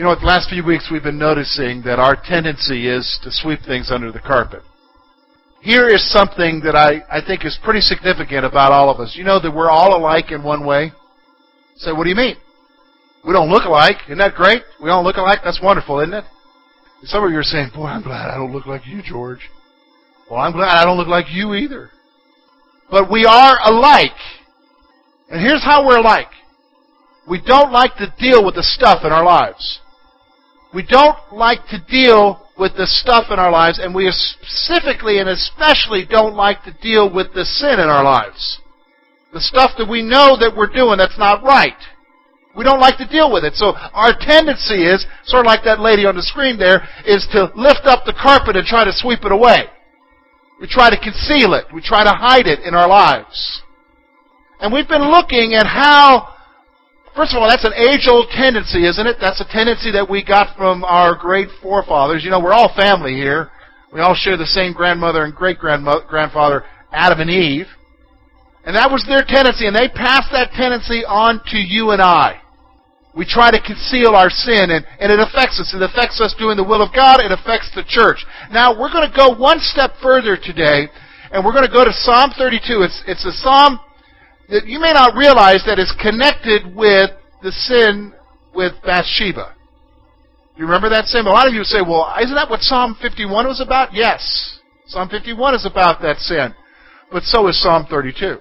You know, the last few weeks we've been noticing that our tendency is to sweep things under the carpet. Here is something that I, I think is pretty significant about all of us. You know that we're all alike in one way? So what do you mean? We don't look alike. Isn't that great? We all look alike. That's wonderful, isn't it? Some of you are saying, boy, I'm glad I don't look like you, George. Well, I'm glad I don't look like you either. But we are alike. And here's how we're alike. We don't like to deal with the stuff in our lives. We don't like to deal with the stuff in our lives, and we specifically and especially don't like to deal with the sin in our lives. The stuff that we know that we're doing that's not right. We don't like to deal with it. So our tendency is, sort of like that lady on the screen there, is to lift up the carpet and try to sweep it away. We try to conceal it. We try to hide it in our lives. And we've been looking at how First of all, that's an age-old tendency, isn't it? That's a tendency that we got from our great forefathers. You know, we're all family here. We all share the same grandmother and great-grandfather, Adam and Eve. And that was their tendency, and they passed that tendency on to you and I. We try to conceal our sin, and, and it affects us. It affects us doing the will of God. It affects the church. Now, we're going to go one step further today, and we're going to go to Psalm 32. It's, it's a psalm you may not realize that is connected with the sin with Bathsheba. You remember that sin? A lot of you say, well, isn't that what Psalm 51 was about? Yes. Psalm 51 is about that sin. But so is Psalm 32.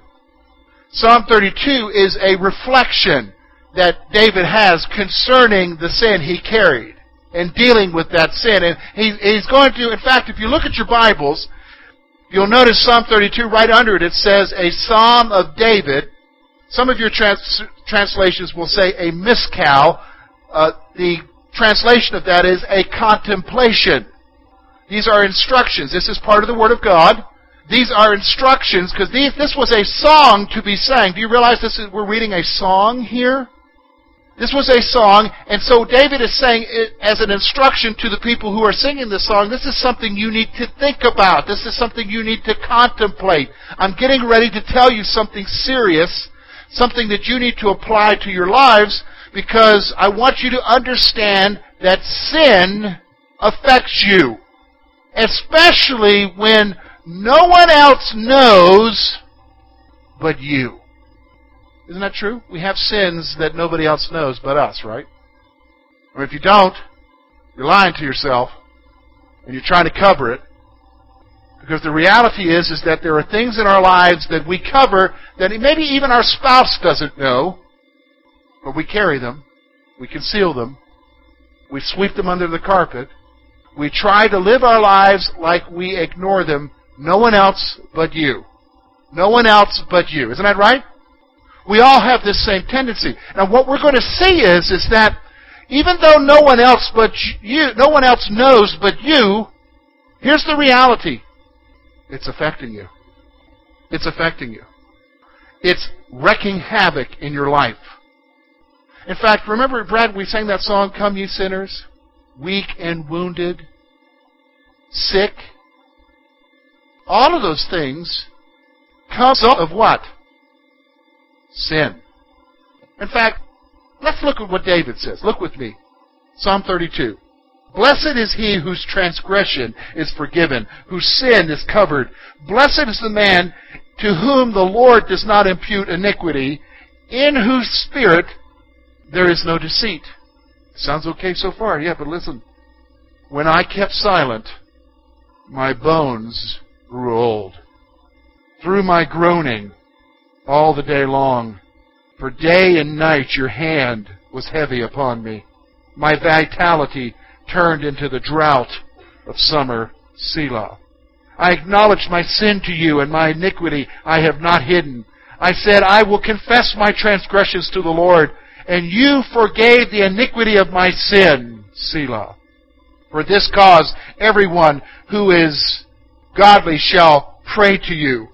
Psalm 32 is a reflection that David has concerning the sin he carried and dealing with that sin. And he, he's going to, in fact, if you look at your Bibles, You'll notice Psalm 32, right under it, it says, a psalm of David. Some of your trans- translations will say a Maskil. Uh, the translation of that is a contemplation. These are instructions. This is part of the Word of God. These are instructions because this was a song to be sang. Do you realize this is, we're reading a song here? This was a song, and so David is saying it as an instruction to the people who are singing this song, this is something you need to think about. This is something you need to contemplate. I'm getting ready to tell you something serious, something that you need to apply to your lives, because I want you to understand that sin affects you. Especially when no one else knows but you. Isn't that true? We have sins that nobody else knows but us, right? Or if you don't, you're lying to yourself and you're trying to cover it. Because the reality is, is that there are things in our lives that we cover that maybe even our spouse doesn't know, but we carry them, we conceal them, we sweep them under the carpet, we try to live our lives like we ignore them, no one else but you. No one else but you. Isn't that right? We all have this same tendency. Now what we're going to see is, is that even though no one else but you, no one else knows but you, here's the reality. It's affecting you. It's affecting you. It's wrecking havoc in your life. In fact, remember, Brad, we sang that song, Come Ye Sinners, weak and wounded, sick. All of those things come of what? Sin. In fact, let's look at what David says. Look with me. Psalm 32. Blessed is he whose transgression is forgiven, whose sin is covered. Blessed is the man to whom the Lord does not impute iniquity, in whose spirit there is no deceit. Sounds okay so far, yeah, but listen. When I kept silent, my bones grew old. Through my groaning, all the day long. For day and night your hand was heavy upon me. My vitality turned into the drought of summer Selah. I acknowledged my sin to you and my iniquity I have not hidden. I said, I will confess my transgressions to the Lord, and you forgave the iniquity of my sin, Selah. For this cause, everyone who is godly shall pray to you.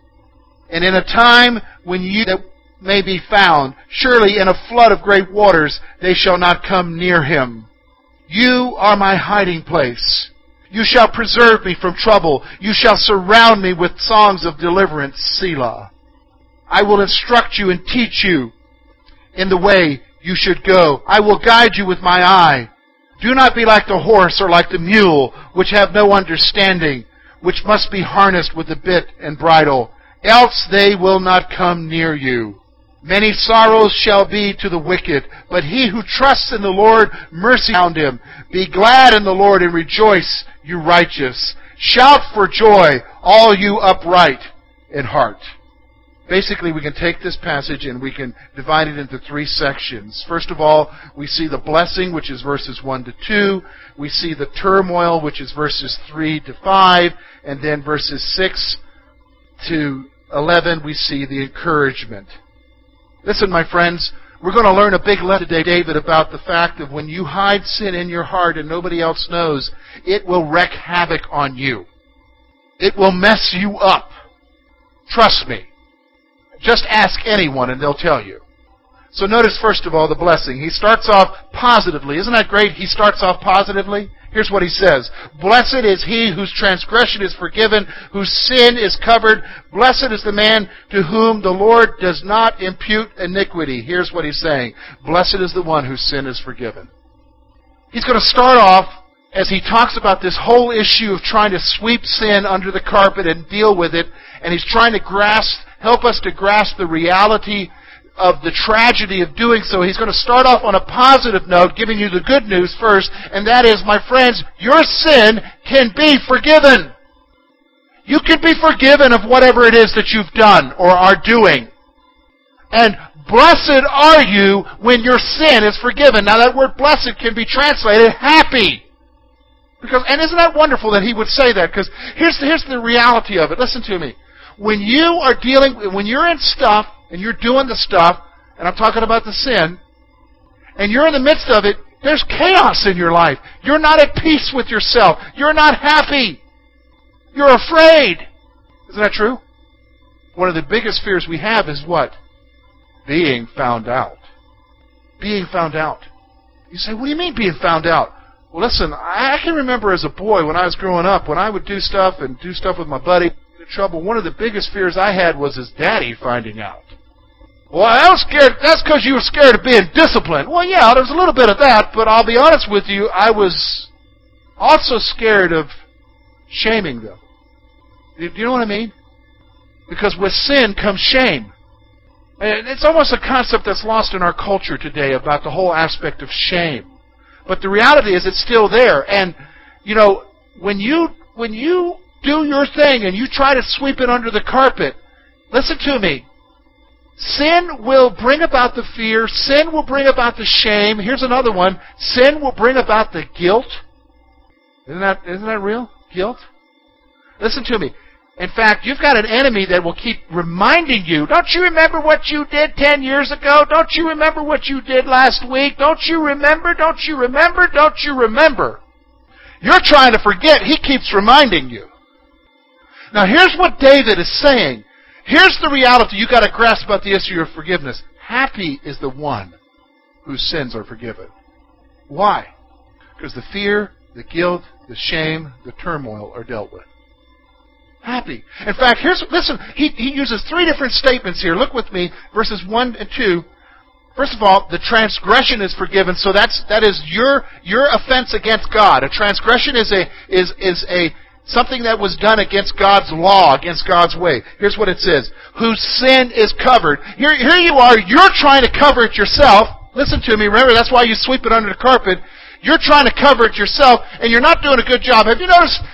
And in a time when you that may be found, surely in a flood of great waters they shall not come near him. You are my hiding place. You shall preserve me from trouble. You shall surround me with songs of deliverance, Selah. I will instruct you and teach you in the way you should go. I will guide you with my eye. Do not be like the horse or like the mule, which have no understanding, which must be harnessed with a bit and bridle, else they will not come near you. Many sorrows shall be to the wicked, but he who trusts in the Lord, mercy found him. Be glad in the Lord and rejoice, you righteous. Shout for joy, all you upright in heart. Basically, we can take this passage and we can divide it into three sections. First of all, we see the blessing, which is verses 1 to 2. We see the turmoil, which is verses 3 to 5. And then verses 6 to 11, we see the encouragement. Listen, my friends, we're going to learn a big lesson today, David, about the fact that when you hide sin in your heart and nobody else knows, it will wreak havoc on you. It will mess you up. Trust me. Just ask anyone and they'll tell you. So notice first of all the blessing. He starts off positively. Isn't that great? He starts off positively. Here's what he says. Blessed is he whose transgression is forgiven, whose sin is covered. Blessed is the man to whom the Lord does not impute iniquity. Here's what he's saying. Blessed is the one whose sin is forgiven. He's going to start off as he talks about this whole issue of trying to sweep sin under the carpet and deal with it, and he's trying to grasp help us to grasp the reality of the tragedy of doing so. He's going to start off on a positive note, giving you the good news first, and that is, my friends, your sin can be forgiven. You can be forgiven of whatever it is that you've done or are doing. And blessed are you when your sin is forgiven. Now that word blessed can be translated happy. Because, and isn't that wonderful that he would say that? Because here's the, here's the reality of it. Listen to me when you are dealing, when you're in stuff and you're doing the stuff, and I'm talking about the sin, and you're in the midst of it, there's chaos in your life. You're not at peace with yourself. You're not happy. You're afraid. Isn't that true? One of the biggest fears we have is what? Being found out. Being found out. You say, what do you mean being found out? Well, listen, I can remember as a boy when I was growing up, when I would do stuff and do stuff with my buddy, trouble, one of the biggest fears I had was his daddy finding out. Well, I was scared. That's because you were scared of being disciplined. Well, yeah, there's a little bit of that, but I'll be honest with you, I was also scared of shaming them. Do you know what I mean? Because with sin comes shame. And it's almost a concept that's lost in our culture today about the whole aspect of shame. But the reality is it's still there. And, you know, when you, when you do your thing and you try to sweep it under the carpet, listen to me. Sin will bring about the fear. Sin will bring about the shame. Here's another one. Sin will bring about the guilt. Isn't that, isn't that real? Guilt? Listen to me. In fact, you've got an enemy that will keep reminding you, don't you remember what you did 10 years ago? Don't you remember what you did last week? Don't you remember? Don't you remember? Don't you remember? You're trying to forget. He keeps reminding you. Now here's what David is saying. Here's the reality you've got to grasp about the issue of forgiveness. Happy is the one whose sins are forgiven. Why? Because the fear, the guilt, the shame, the turmoil are dealt with. Happy. In fact, here's listen, he, he uses three different statements here. Look with me, verses one and two. First of all, the transgression is forgiven, so that's that is your your offense against God. A transgression is a is is a Something that was done against God's law, against God's way. Here's what it says. Whose sin is covered. Here, here you are, you're trying to cover it yourself. Listen to me, remember that's why you sweep it under the carpet. You're trying to cover it yourself, and you're not doing a good job. Have you noticed,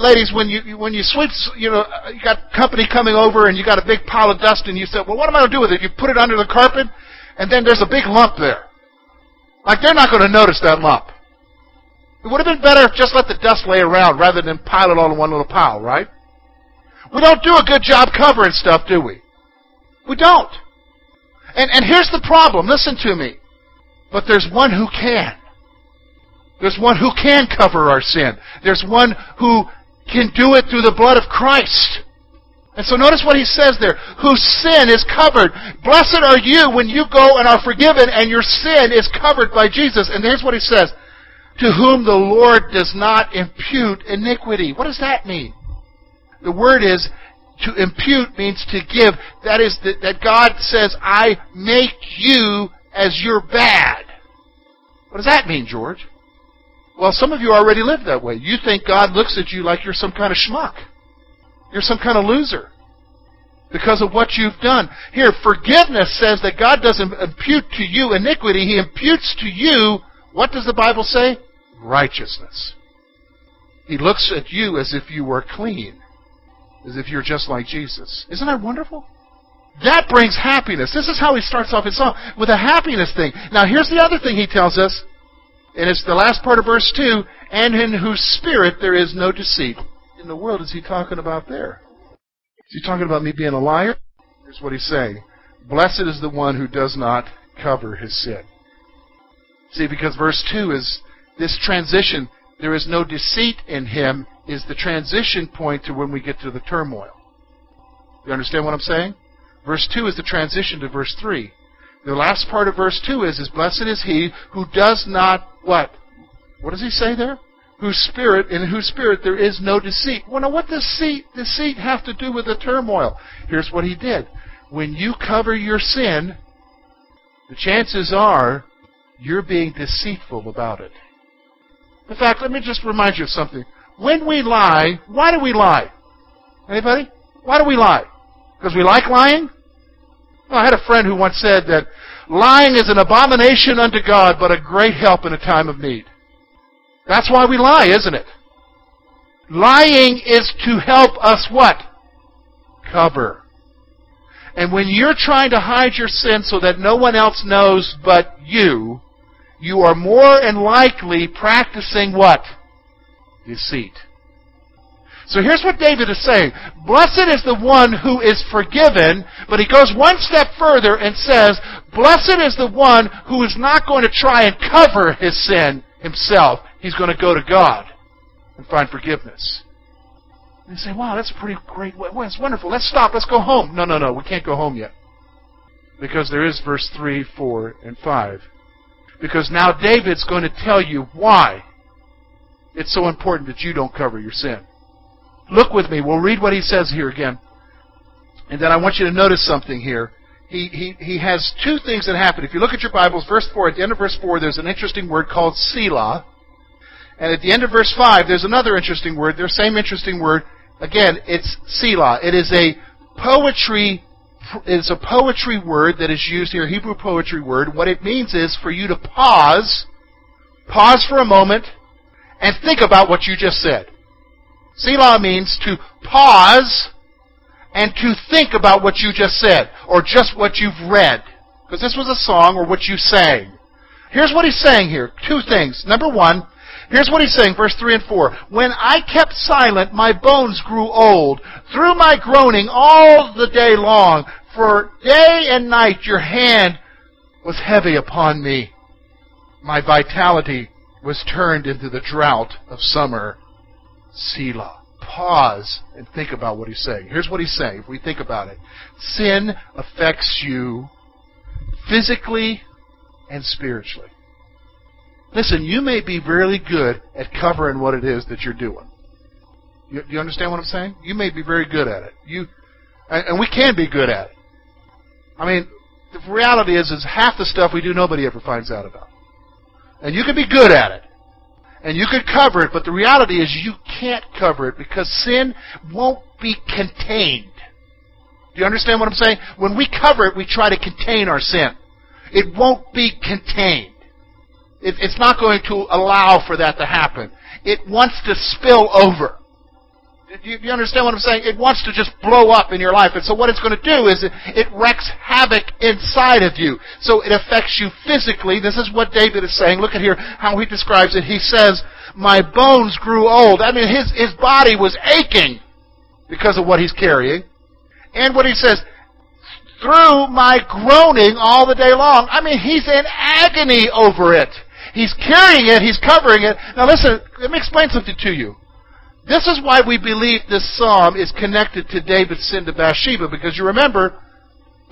ladies, when you when you sweep, you know, uh, you got company coming over, and you got a big pile of dust, and you said, "Well, what am I going to do with it?" You put it under the carpet, and then there's a big lump there. Like they're not going to notice that lump. It would have been better if just let the dust lay around rather than pile it all in one little pile, right? We don't do a good job covering stuff, do we? We don't. And, and here's the problem. Listen to me. But there's one who can. There's one who can cover our sin. There's one who can do it through the blood of Christ. And so notice what he says there. Whose sin is covered. Blessed are you when you go and are forgiven and your sin is covered by Jesus. And here's what he says. To whom the Lord does not impute iniquity. What does that mean? The word is to impute means to give. That is that, that God says, I make you as you're bad. What does that mean, George? Well, some of you already live that way. You think God looks at you like you're some kind of schmuck. You're some kind of loser because of what you've done. Here, forgiveness says that God doesn't impute to you iniquity. He imputes to you, what does the Bible say? Righteousness. He looks at you as if you were clean, as if you're just like Jesus. Isn't that wonderful? That brings happiness. This is how he starts off his song, with a happiness thing. Now, here's the other thing he tells us, and it's the last part of verse 2 and in whose spirit there is no deceit in the world is he talking about there? Is he talking about me being a liar? Here's what he's saying. Blessed is the one who does not cover his sin. See, because verse 2 is this transition, there is no deceit in him, is the transition point to when we get to the turmoil. You understand what I'm saying? Verse 2 is the transition to verse 3. The last part of verse 2 is, is blessed is he who does not what? What does he say there? whose spirit in whose spirit there is no deceit. Well, now what does deceit, deceit have to do with the turmoil? Here's what he did. When you cover your sin, the chances are you're being deceitful about it. In fact, let me just remind you of something. When we lie, why do we lie? Anybody? Why do we lie? Because we like lying? Well, I had a friend who once said that lying is an abomination unto God, but a great help in a time of need. That's why we lie, isn't it? Lying is to help us what? Cover. And when you're trying to hide your sin so that no one else knows but you, you are more and likely practicing what? Deceit. So here's what David is saying. Blessed is the one who is forgiven, but he goes one step further and says, Blessed is the one who is not going to try and cover his sin himself he's going to go to God and find forgiveness. And say, wow, that's a pretty great way. Well, it's wonderful. Let's stop. Let's go home. No, no, no. We can't go home yet. Because there is verse 3, 4, and 5. Because now David's going to tell you why it's so important that you don't cover your sin. Look with me. We'll read what he says here again. And then I want you to notice something here. He, he, he has two things that happen. If you look at your Bibles, verse 4, at the end of verse 4, there's an interesting word called Selah. And at the end of verse 5, there's another interesting word. Their same interesting word. Again, it's Selah. It is a poetry it's a poetry word that is used here, Hebrew poetry word. What it means is for you to pause, pause for a moment, and think about what you just said. Selah means to pause and to think about what you just said, or just what you've read. Because this was a song or what you sang. Here's what he's saying here. Two things. Number one, Here's what he's saying, verse 3 and 4. When I kept silent, my bones grew old, through my groaning all the day long. For day and night your hand was heavy upon me. My vitality was turned into the drought of summer. Selah. Pause and think about what he's saying. Here's what he's saying, if we think about it. Sin affects you physically and spiritually. Listen, you may be really good at covering what it is that you're doing. You, do you understand what I'm saying? You may be very good at it. You, and we can be good at it. I mean, the reality is, is half the stuff we do nobody ever finds out about. And you can be good at it. And you can cover it, but the reality is you can't cover it because sin won't be contained. Do you understand what I'm saying? When we cover it, we try to contain our sin. It won't be contained. It, it's not going to allow for that to happen. It wants to spill over. Do you, understand what I'm saying? It wants to just blow up in your life. And so what it's going to do is it, it wreaks havoc inside of you. So it affects you physically. This is what David is saying. Look at here how he describes it. He says, my bones grew old. I mean, his, his body was aching because of what he's carrying. And what he says, through my groaning all the day long. I mean, he's in agony over it. He's carrying it. He's covering it. Now listen, let me explain something to you. this is why we believe this psalm is connected to David's sin to Bathsheba, because you remember,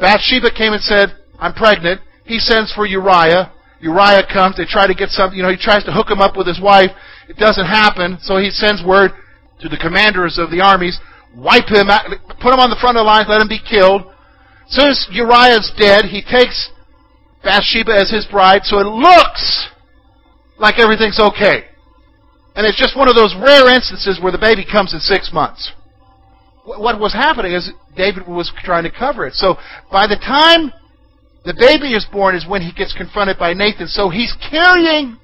Bathsheba came and said, I'm pregnant. He sends for Uriah. Uriah comes. They try to get something. You know, he tries to hook him up with his wife. It doesn't happen. So he sends word to the commanders of the armies, wipe him out, put him on the front of the line, let him be killed. As soon as Uriah's dead, he takes Bathsheba as his bride, so it looks like everything's okay. And it's just one of those rare instances where the baby comes in six months. What was happening is David was trying to cover it. So by the time the baby is born is when he gets confronted by Nathan. So he's carrying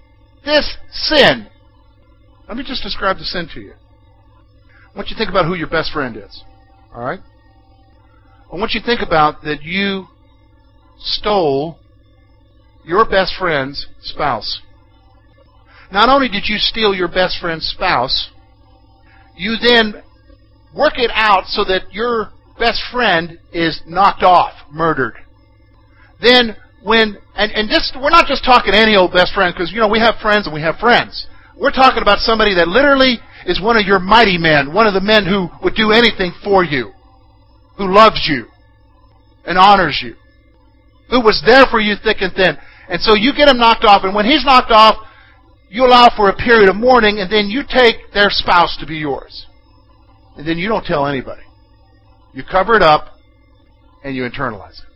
this sin. Let me just describe the sin to you. I want you to think about who your best friend is. All right? I want you to think about that you stole your best friend's spouse. Not only did you steal your best friend's spouse, you then work it out so that your best friend is knocked off, murdered. Then when and, and this we're not just talking any old best friend because you know we have friends and we have friends. We're talking about somebody that literally is one of your mighty men, one of the men who would do anything for you, who loves you and honors you, who was there for you thick and thin. And so you get him knocked off, and when he's knocked off, you allow for a period of mourning, and then you take their spouse to be yours. And then you don't tell anybody. You cover it up, and you internalize it.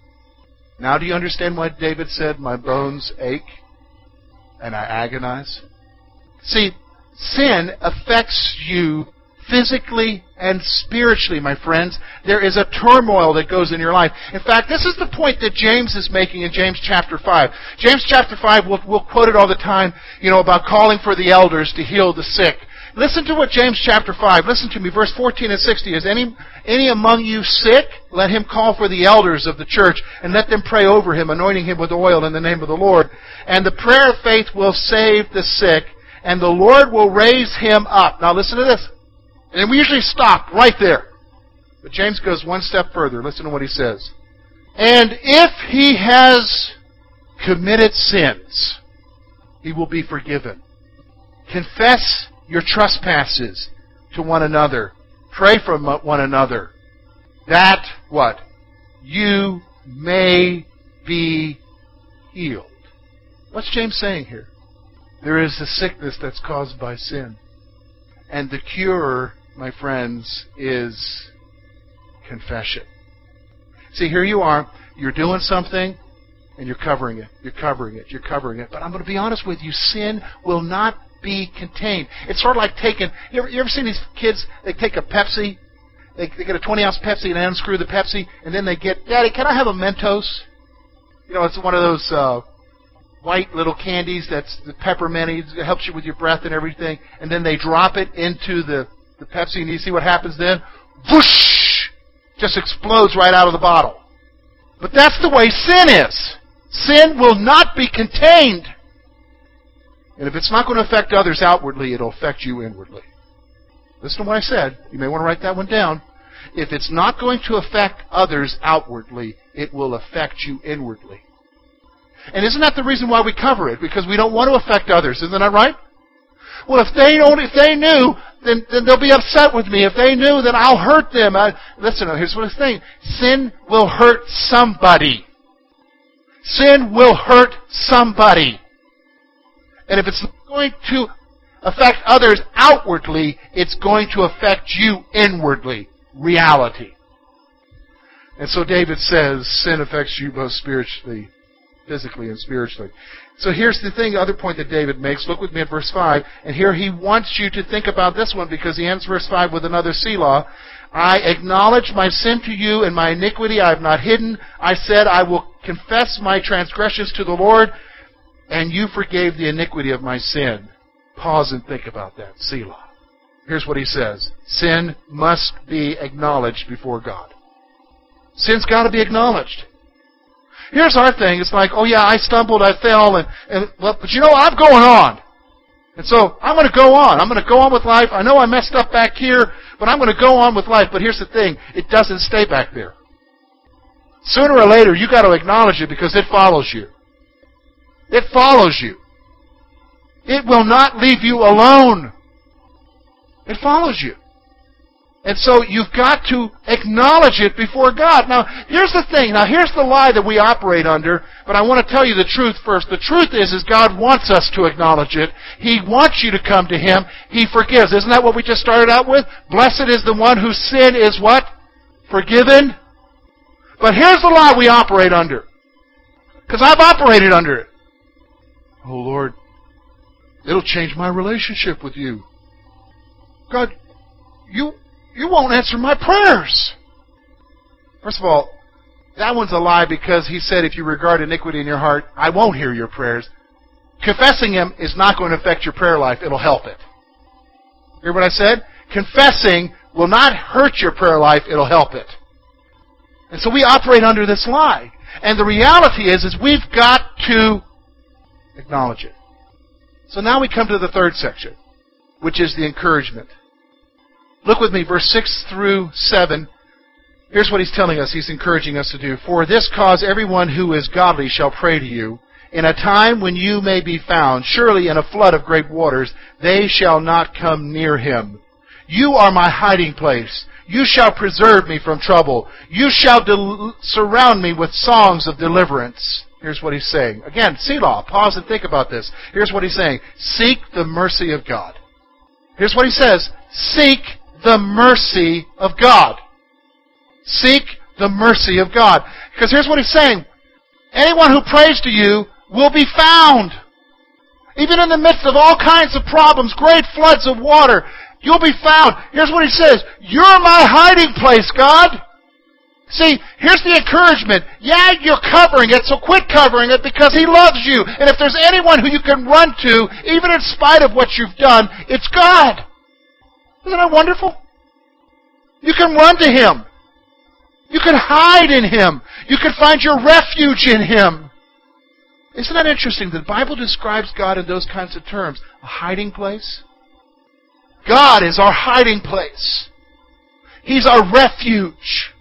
Now do you understand why David said, My bones ache, and I agonize? See, sin affects you physically and spiritually, my friends. There is a turmoil that goes in your life. In fact, this is the point that James is making in James chapter 5. James chapter 5, we'll, we'll quote it all the time, you know, about calling for the elders to heal the sick. Listen to what James chapter 5, listen to me, verse 14 and 16. Is any, any among you sick? Let him call for the elders of the church and let them pray over him, anointing him with oil in the name of the Lord. And the prayer of faith will save the sick and the Lord will raise him up. Now listen to this. And we usually stop right there. But James goes one step further. Listen to what he says. And if he has committed sins, he will be forgiven. Confess your trespasses to one another. Pray for one another. That, what? You may be healed. What's James saying here? There is a sickness that's caused by sin. And the cure, my friends, is confession. See, here you are. You're doing something, and you're covering it. You're covering it. You're covering it. But I'm going to be honest with you. Sin will not be contained. It's sort of like taking. You ever, you ever seen these kids? They take a Pepsi. They, they get a 20 ounce Pepsi and they unscrew the Pepsi, and then they get, Daddy, can I have a Mentos? You know, it's one of those uh, white little candies that's the peppermint. It helps you with your breath and everything. And then they drop it into the, the Pepsi, and you see what happens then? Whoosh! Just explodes right out of the bottle. But that's the way sin is. Sin will not be contained. And if it's not going to affect others outwardly, it'll affect you inwardly. Listen to what I said. You may want to write that one down. If it's not going to affect others outwardly, it will affect you inwardly. And isn't that the reason why we cover it? Because we don't want to affect others. Isn't that right? Well, if they don't, if they knew, then, then they'll be upset with me. If they knew, then I'll hurt them. I, listen, here's what I'm saying. Sin will hurt somebody. Sin will hurt somebody. And if it's going to affect others outwardly, it's going to affect you inwardly. Reality. And so David says, sin affects you both spiritually physically and spiritually. So here's the thing, the other point that David makes. Look with me at verse 5. And here he wants you to think about this one because he ends verse 5 with another Selah. I acknowledge my sin to you and my iniquity I have not hidden. I said, I will confess my transgressions to the Lord, and you forgave the iniquity of my sin. Pause and think about that. Selah. Here's what he says. Sin must be acknowledged before God. Sin's got to be acknowledged. Here's our thing. It's like, oh yeah, I stumbled, I fell, and, and well, but you know, I'm going on. And so I'm going to go on. I'm going to go on with life. I know I messed up back here, but I'm going to go on with life. But here's the thing. It doesn't stay back there. Sooner or later, you got to acknowledge it because it follows you. It follows you. It will not leave you alone. It follows you. And so you've got to acknowledge it before God. Now, here's the thing. Now, here's the lie that we operate under, but I want to tell you the truth first. The truth is, is God wants us to acknowledge it. He wants you to come to Him. He forgives. Isn't that what we just started out with? Blessed is the one whose sin is what? Forgiven. But here's the lie we operate under. Because I've operated under it. Oh Lord, it'll change my relationship with you. God, you you won't answer my prayers. First of all, that one's a lie because he said, if you regard iniquity in your heart, I won't hear your prayers. Confessing him is not going to affect your prayer life, it'll help it. Hear what I said? Confessing will not hurt your prayer life, it'll help it. And so we operate under this lie. And the reality is, is we've got to acknowledge it. So now we come to the third section, which is the encouragement. Look with me, verse 6 through 7. Here's what he's telling us, he's encouraging us to do. For this cause everyone who is godly shall pray to you. In a time when you may be found, surely in a flood of great waters, they shall not come near him. You are my hiding place. You shall preserve me from trouble. You shall del- surround me with songs of deliverance. Here's what he's saying. Again, Selah, pause and think about this. Here's what he's saying. Seek the mercy of God. Here's what he says. Seek the mercy of God. Seek the mercy of God. Because here's what he's saying. Anyone who prays to you will be found. Even in the midst of all kinds of problems, great floods of water, you'll be found. Here's what he says. You're my hiding place, God. See, here's the encouragement. Yeah, you're covering it, so quit covering it because He loves you. And if there's anyone who you can run to, even in spite of what you've done, it's God. Isn't that wonderful? You can run to Him. You can hide in Him. You can find your refuge in Him. Isn't that interesting? The Bible describes God in those kinds of terms. A hiding place. God is our hiding place. He's our refuge.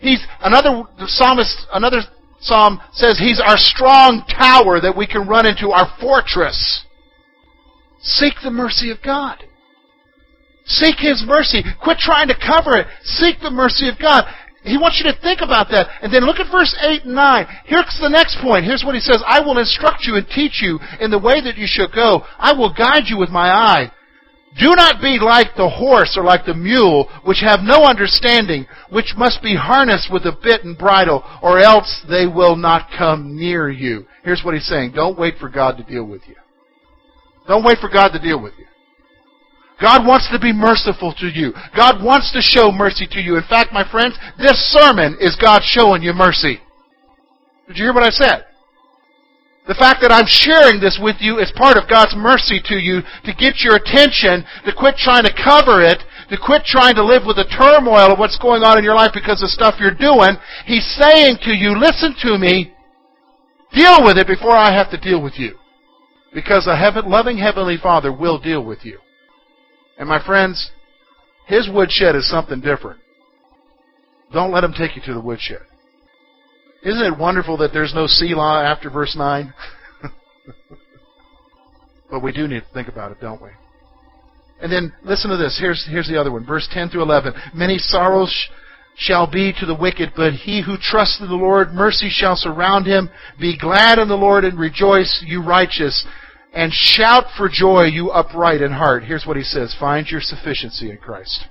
He's another the psalmist another psalm says he's our strong tower that we can run into, our fortress. Seek the mercy of God. Seek His mercy. Quit trying to cover it. Seek the mercy of God. He wants you to think about that. And then look at verse 8 and 9. Here's the next point. Here's what he says. I will instruct you and teach you in the way that you should go. I will guide you with my eye. Do not be like the horse or like the mule, which have no understanding, which must be harnessed with a bit and bridle, or else they will not come near you. Here's what he's saying. Don't wait for God to deal with you. Don't wait for God to deal with you. God wants to be merciful to you. God wants to show mercy to you. In fact, my friends, this sermon is God showing you mercy. Did you hear what I said? The fact that I'm sharing this with you is part of God's mercy to you to get your attention, to quit trying to cover it, to quit trying to live with the turmoil of what's going on in your life because of stuff you're doing. He's saying to you, listen to me, deal with it before I have to deal with you. Because a loving Heavenly Father will deal with you. And my friends, his woodshed is something different. Don't let him take you to the woodshed. Isn't it wonderful that there's no Selah after verse 9? but we do need to think about it, don't we? And then listen to this. Here's, here's the other one. Verse 10 through 11. Many sorrows sh- shall be to the wicked, but he who trusts in the Lord, mercy shall surround him. Be glad in the Lord and rejoice, you righteous and shout for joy, you upright in heart. Here's what he says Find your sufficiency in Christ.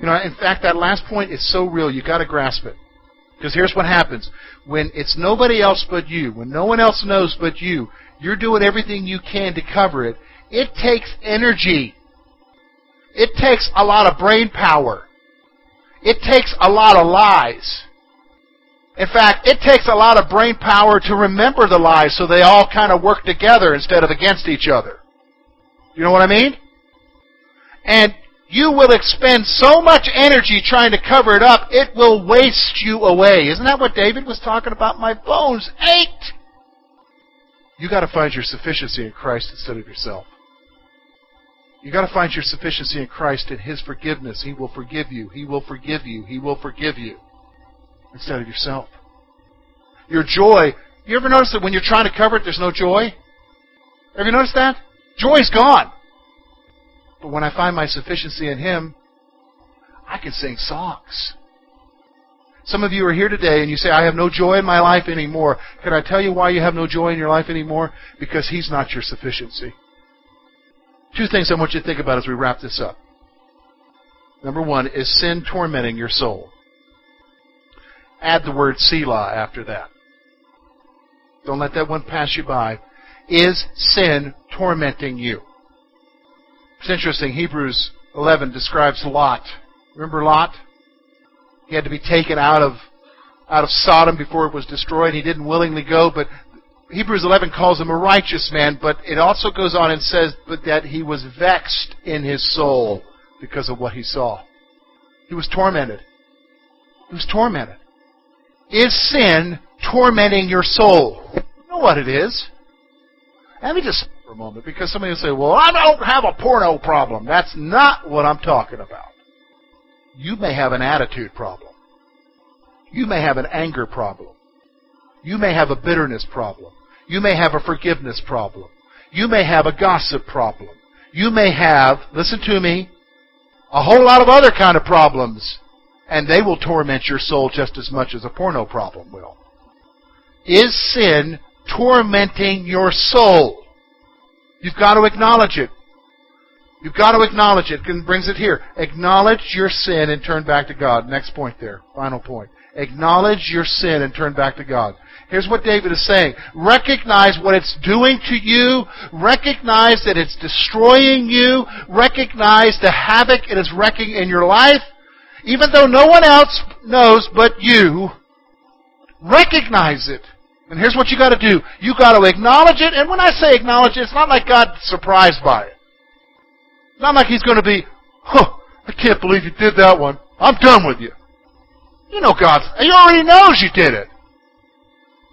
You know, in fact, that last point is so real, you've got to grasp it. Because here's what happens. When it's nobody else but you, when no one else knows but you, you're doing everything you can to cover it. It takes energy. It takes a lot of brain power. It takes a lot of lies. In fact, it takes a lot of brain power to remember the lies so they all kind of work together instead of against each other. You know what I mean? And you will expend so much energy trying to cover it up, it will waste you away. Isn't that what David was talking about? My bones ached. You got to find your sufficiency in Christ instead of yourself. You got to find your sufficiency in Christ and His forgiveness. He will forgive you. He will forgive you. He will forgive you instead of yourself. Your joy. You ever notice that when you're trying to cover it, there's no joy? Have you noticed that? Joy's gone. But when I find my sufficiency in Him, I can sing songs. Some of you are here today and you say, I have no joy in my life anymore. Can I tell you why you have no joy in your life anymore? Because He's not your sufficiency. Two things I want you to think about as we wrap this up. Number one, is sin tormenting your soul? Add the word Selah after that. Don't let that one pass you by. Is sin tormenting you? It's interesting. Hebrews 11 describes Lot. Remember Lot? He had to be taken out of out of Sodom before it was destroyed. He didn't willingly go, but Hebrews 11 calls him a righteous man, but it also goes on and says but that he was vexed in his soul because of what he saw. He was tormented. He was tormented. Is sin tormenting your soul? You know what it is. Let me just for a moment because somebody will say, "Well, I don't have a porno problem." That's not what I'm talking about. You may have an attitude problem. You may have an anger problem. You may have a bitterness problem. You may have a forgiveness problem. You may have a gossip problem. You may have, listen to me, a whole lot of other kind of problems. And they will torment your soul just as much as a porno problem will. Is sin tormenting your soul? You've got to acknowledge it. You've got to acknowledge it. It brings it here. Acknowledge your sin and turn back to God. Next point there. Final point. Acknowledge your sin and turn back to God. Here's what David is saying. Recognize what it's doing to you. Recognize that it's destroying you. Recognize the havoc it is wrecking in your life. Even though no one else knows but you, recognize it. And here's what you got to do. You got to acknowledge it. And when I say acknowledge it, it's not like God's surprised by it. Not like he's going to be, huh, I can't believe you did that one. I'm done with you. You know God. He already knows you did it.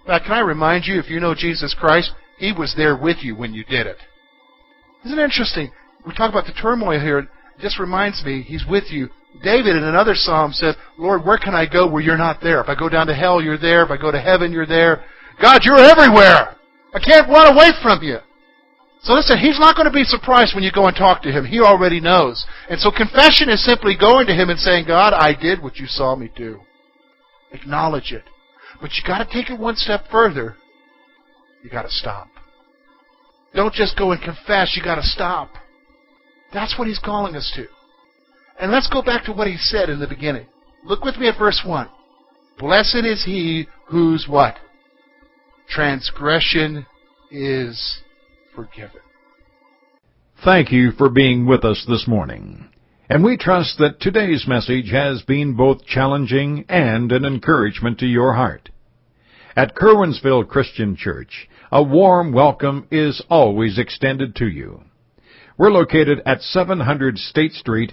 Now, can I remind you, if you know Jesus Christ, He was there with you when you did it. Isn't it interesting? We talk about the turmoil here. It just reminds me, He's with you. David in another psalm said, Lord, where can I go where you're not there? If I go down to hell, you're there. If I go to heaven, you're there. God, you're everywhere. I can't run away from you. So listen, he's not going to be surprised when you go and talk to him. He already knows. And so confession is simply going to him and saying, God, I did what you saw me do. Acknowledge it. But you got to take it one step further. You got to stop. Don't just go and confess, you got to stop. That's what he's calling us to. And let's go back to what he said in the beginning. Look with me at verse 1. Blessed is he whose what? Transgression is forgiven. Thank you for being with us this morning. And we trust that today's message has been both challenging and an encouragement to your heart. At Curwensville Christian Church, a warm welcome is always extended to you. We're located at 700 State Street,